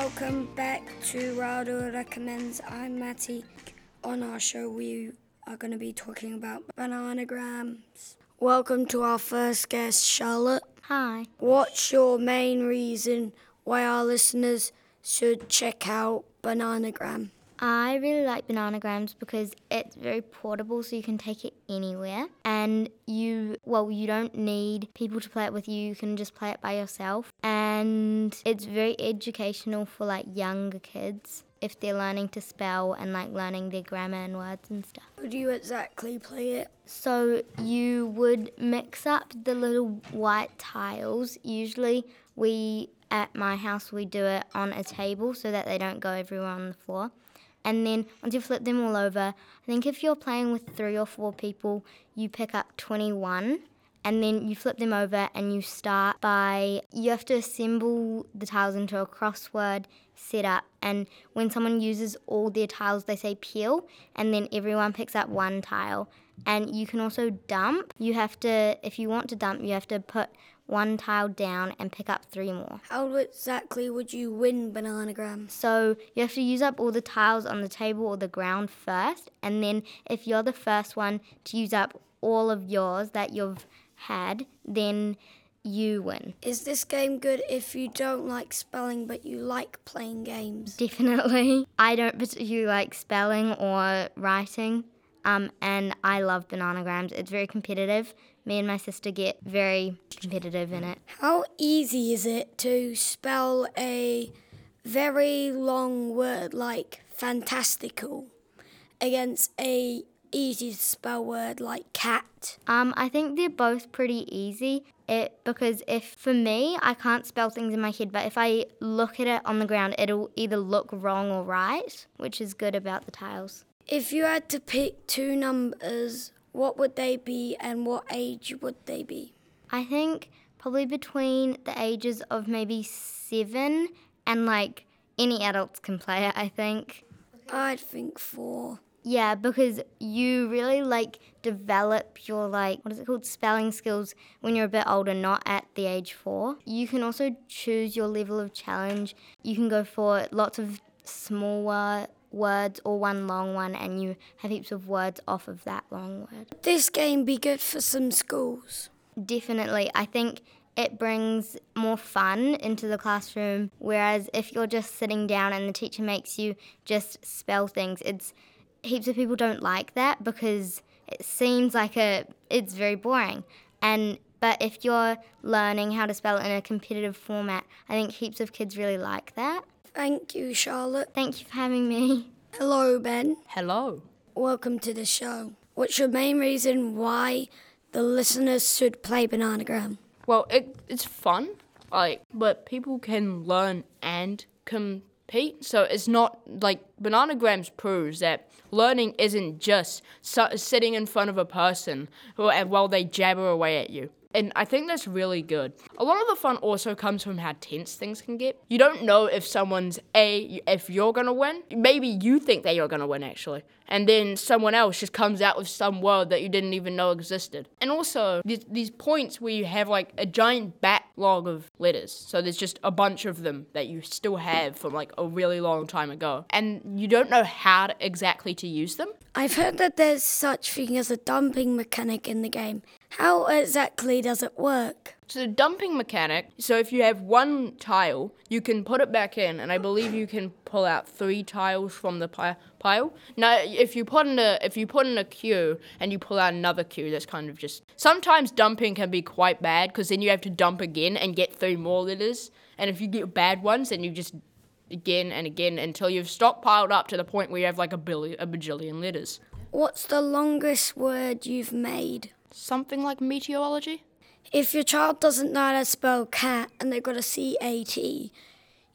Welcome back to Rado Recommends. I'm Matty. On our show, we are going to be talking about bananagrams. Welcome to our first guest, Charlotte. Hi. What's your main reason why our listeners should check out Bananagram? I really like bananagrams because it's very portable so you can take it anywhere and you well you don't need people to play it with you you can just play it by yourself and it's very educational for like younger kids if they're learning to spell and like learning their grammar and words and stuff. How do you exactly play it? So you would mix up the little white tiles. Usually we at my house we do it on a table so that they don't go everywhere on the floor. And then once you flip them all over, I think if you're playing with three or four people, you pick up 21 and then you flip them over and you start by you have to assemble the tiles into a crossword setup. And when someone uses all their tiles they say peel and then everyone picks up one tile. And you can also dump. You have to if you want to dump you have to put one tile down and pick up three more How exactly would you win Bananagram? so you have to use up all the tiles on the table or the ground first and then if you're the first one to use up all of yours that you've had, then you win. Is this game good if you don't like spelling but you like playing games? Definitely. I don't particularly like spelling or writing, um, and I love bananagrams. It's very competitive. Me and my sister get very competitive in it. How easy is it to spell a very long word like fantastical against a easy to spell word like cat? Um, I think they're both pretty easy. It because if for me I can't spell things in my head, but if I look at it on the ground, it'll either look wrong or right, which is good about the tiles. If you had to pick two numbers, what would they be and what age would they be? I think probably between the ages of maybe seven and like any adults can play it. I think. I'd think four. Yeah, because you really like develop your like what is it called spelling skills when you're a bit older, not at the age four. You can also choose your level of challenge. You can go for lots of smaller words or one long one, and you have heaps of words off of that long word. This game be good for some schools. Definitely, I think it brings more fun into the classroom. Whereas if you're just sitting down and the teacher makes you just spell things, it's heaps of people don't like that because it seems like a it's very boring. And but if you're learning how to spell in a competitive format, I think heaps of kids really like that. Thank you, Charlotte. Thank you for having me. Hello, Ben. Hello. Welcome to the show. What's your main reason why the listeners should play Bananagram? Well, it, it's fun, like, but people can learn and compete. So it's not like Bananagrams proves that learning isn't just su- sitting in front of a person who, while they jabber away at you. And I think that's really good. A lot of the fun also comes from how tense things can get. You don't know if someone's A, if you're gonna win. Maybe you think that you're gonna win actually. And then someone else just comes out with some word that you didn't even know existed. And also, these, these points where you have like a giant backlog of letters. So there's just a bunch of them that you still have from like a really long time ago. And you don't know how to, exactly to use them. I've heard that there's such thing as a dumping mechanic in the game. How exactly does it work? So the dumping mechanic, so if you have one tile, you can put it back in, and I believe you can pull out three tiles from the pi- pile. Now, if you put in a if you put in a queue and you pull out another queue, that's kind of just sometimes dumping can be quite bad because then you have to dump again and get three more litters. And if you get bad ones, then you just again and again until you've stockpiled up to the point where you have like a billion, a bajillion litters. What's the longest word you've made? Something like meteorology. If your child doesn't know how to spell cat and they've got a C A T,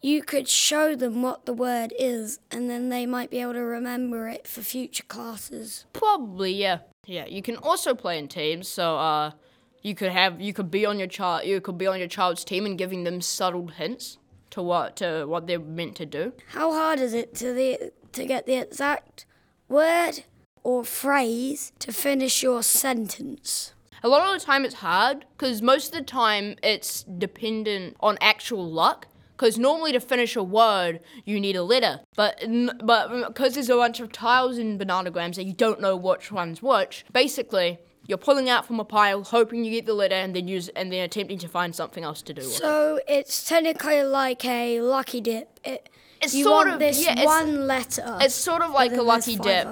you could show them what the word is and then they might be able to remember it for future classes. Probably, yeah. Yeah, you can also play in teams, so uh you could have you could be on your child you could be on your child's team and giving them subtle hints to what to what they're meant to do. How hard is it to the to get the exact word or phrase to finish your sentence? A lot of the time it's hard because most of the time it's dependent on actual luck. Because normally to finish a word, you need a letter. But but because there's a bunch of tiles in bananagrams that you don't know which one's which, basically you're pulling out from a pile, hoping you get the letter, and then use and then attempting to find something else to do. with it. So it's technically like a lucky dip. It, It's you sort of- this yeah, it's- one letter. It's sort of like a lucky dip.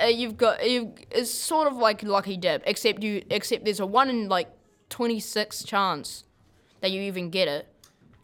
Uh, you've got you. It's sort of like a lucky dip, except you except there's a one in like 26 chance that you even get it.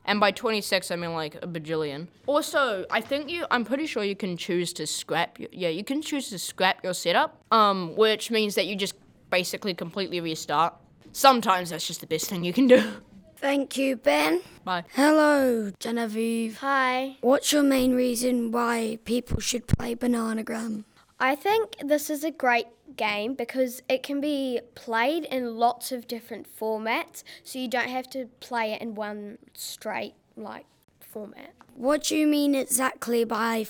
And by 26, I mean like a bajillion. Also, I think you, I'm pretty sure you can choose to scrap, your, yeah, you can choose to scrap your setup, um, which means that you just basically completely restart. Sometimes that's just the best thing you can do. Thank you, Ben. Bye. Hello, Genevieve. Hi. What's your main reason why people should play Bananagram? I think this is a great game because it can be played in lots of different formats, so you don't have to play it in one straight like format. What do you mean exactly by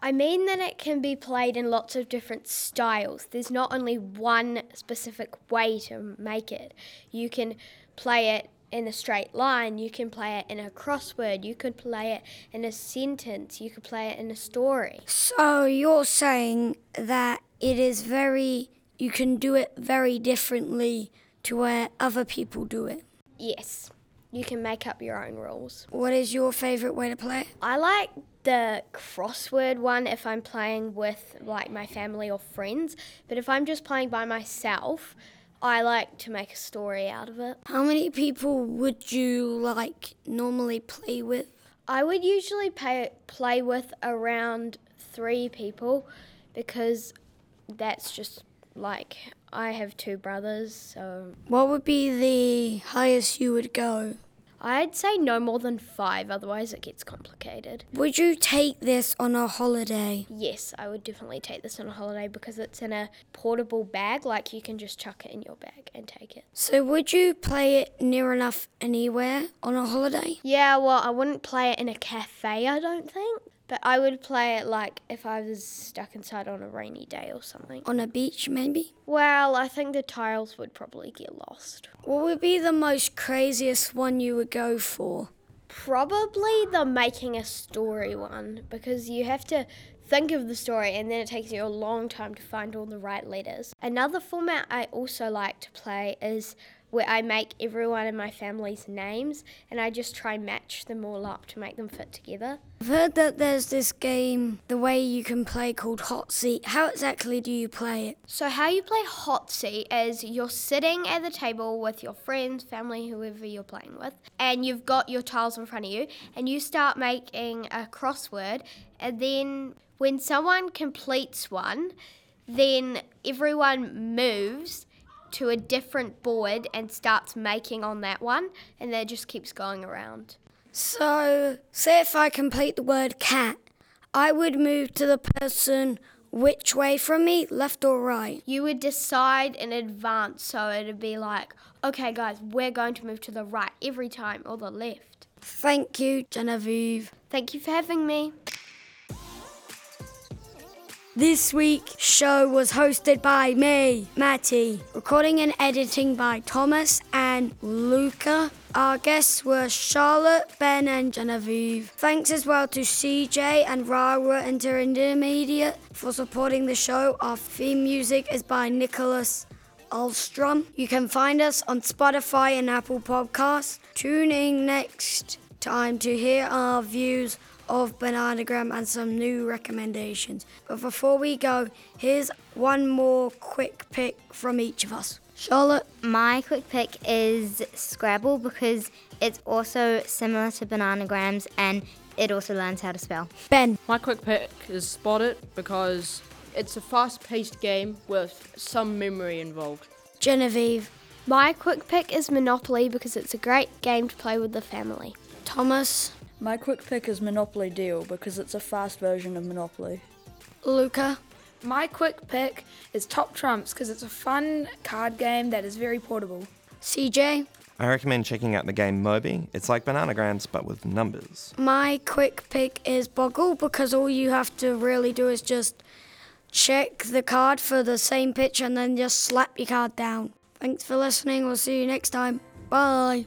I mean that it can be played in lots of different styles. There's not only one specific way to make it. You can play it in a straight line, you can play it in a crossword, you could play it in a sentence, you could play it in a story. So you're saying that it is very, you can do it very differently to where other people do it. Yes, you can make up your own rules. What is your favourite way to play? I like the crossword one if I'm playing with like my family or friends, but if I'm just playing by myself, I like to make a story out of it. How many people would you like normally play with? I would usually pay, play with around three people because that's just like I have two brothers, so What would be the highest you would go? I'd say no more than five, otherwise, it gets complicated. Would you take this on a holiday? Yes, I would definitely take this on a holiday because it's in a portable bag, like you can just chuck it in your bag and take it. So, would you play it near enough anywhere on a holiday? Yeah, well, I wouldn't play it in a cafe, I don't think. But I would play it like if I was stuck inside on a rainy day or something. On a beach, maybe? Well, I think the tiles would probably get lost. What would be the most craziest one you would go for? Probably the making a story one because you have to think of the story and then it takes you a long time to find all the right letters. Another format I also like to play is where I make everyone in my family's names and I just try match them all up to make them fit together. I've heard that there's this game, the way you can play called Hot Seat. How exactly do you play it? So, how you play hot seat is you're sitting at the table with your friends, family, whoever you're playing with, and you've got your tiles in front of you, and you start making a crossword, and then when someone completes one, then everyone moves to a different board and starts making on that one, and that just keeps going around. So, say if I complete the word cat, I would move to the person which way from me, left or right? You would decide in advance, so it'd be like, okay, guys, we're going to move to the right every time, or the left. Thank you, Genevieve. Thank you for having me. This week's show was hosted by me, Matty. Recording and editing by Thomas and Luca. Our guests were Charlotte, Ben, and Genevieve. Thanks as well to CJ and Raroa Intermediate for supporting the show. Our theme music is by Nicholas Alstrom. You can find us on Spotify and Apple Podcasts. Tune in next time to hear our views of Bananagram and some new recommendations. But before we go, here's one more quick pick from each of us. Charlotte, My quick pick is Scrabble because it's also similar to Bananagrams and it also learns how to spell. Ben, My quick pick is Spot It because it's a fast paced game with some memory involved. Genevieve, My quick pick is Monopoly because it's a great game to play with the family. Thomas, My quick pick is Monopoly Deal because it's a fast version of Monopoly. Luca, My quick pick is Top Trumps because it's a fun card game that is very portable. CJ. I recommend checking out the game Mobi. It's like Bananagrams but with numbers. My quick pick is Dobble because all you have to really do is just check the card for the same pitch and then just slap your card down. Thanks for listening. We'll see you next time. Bye.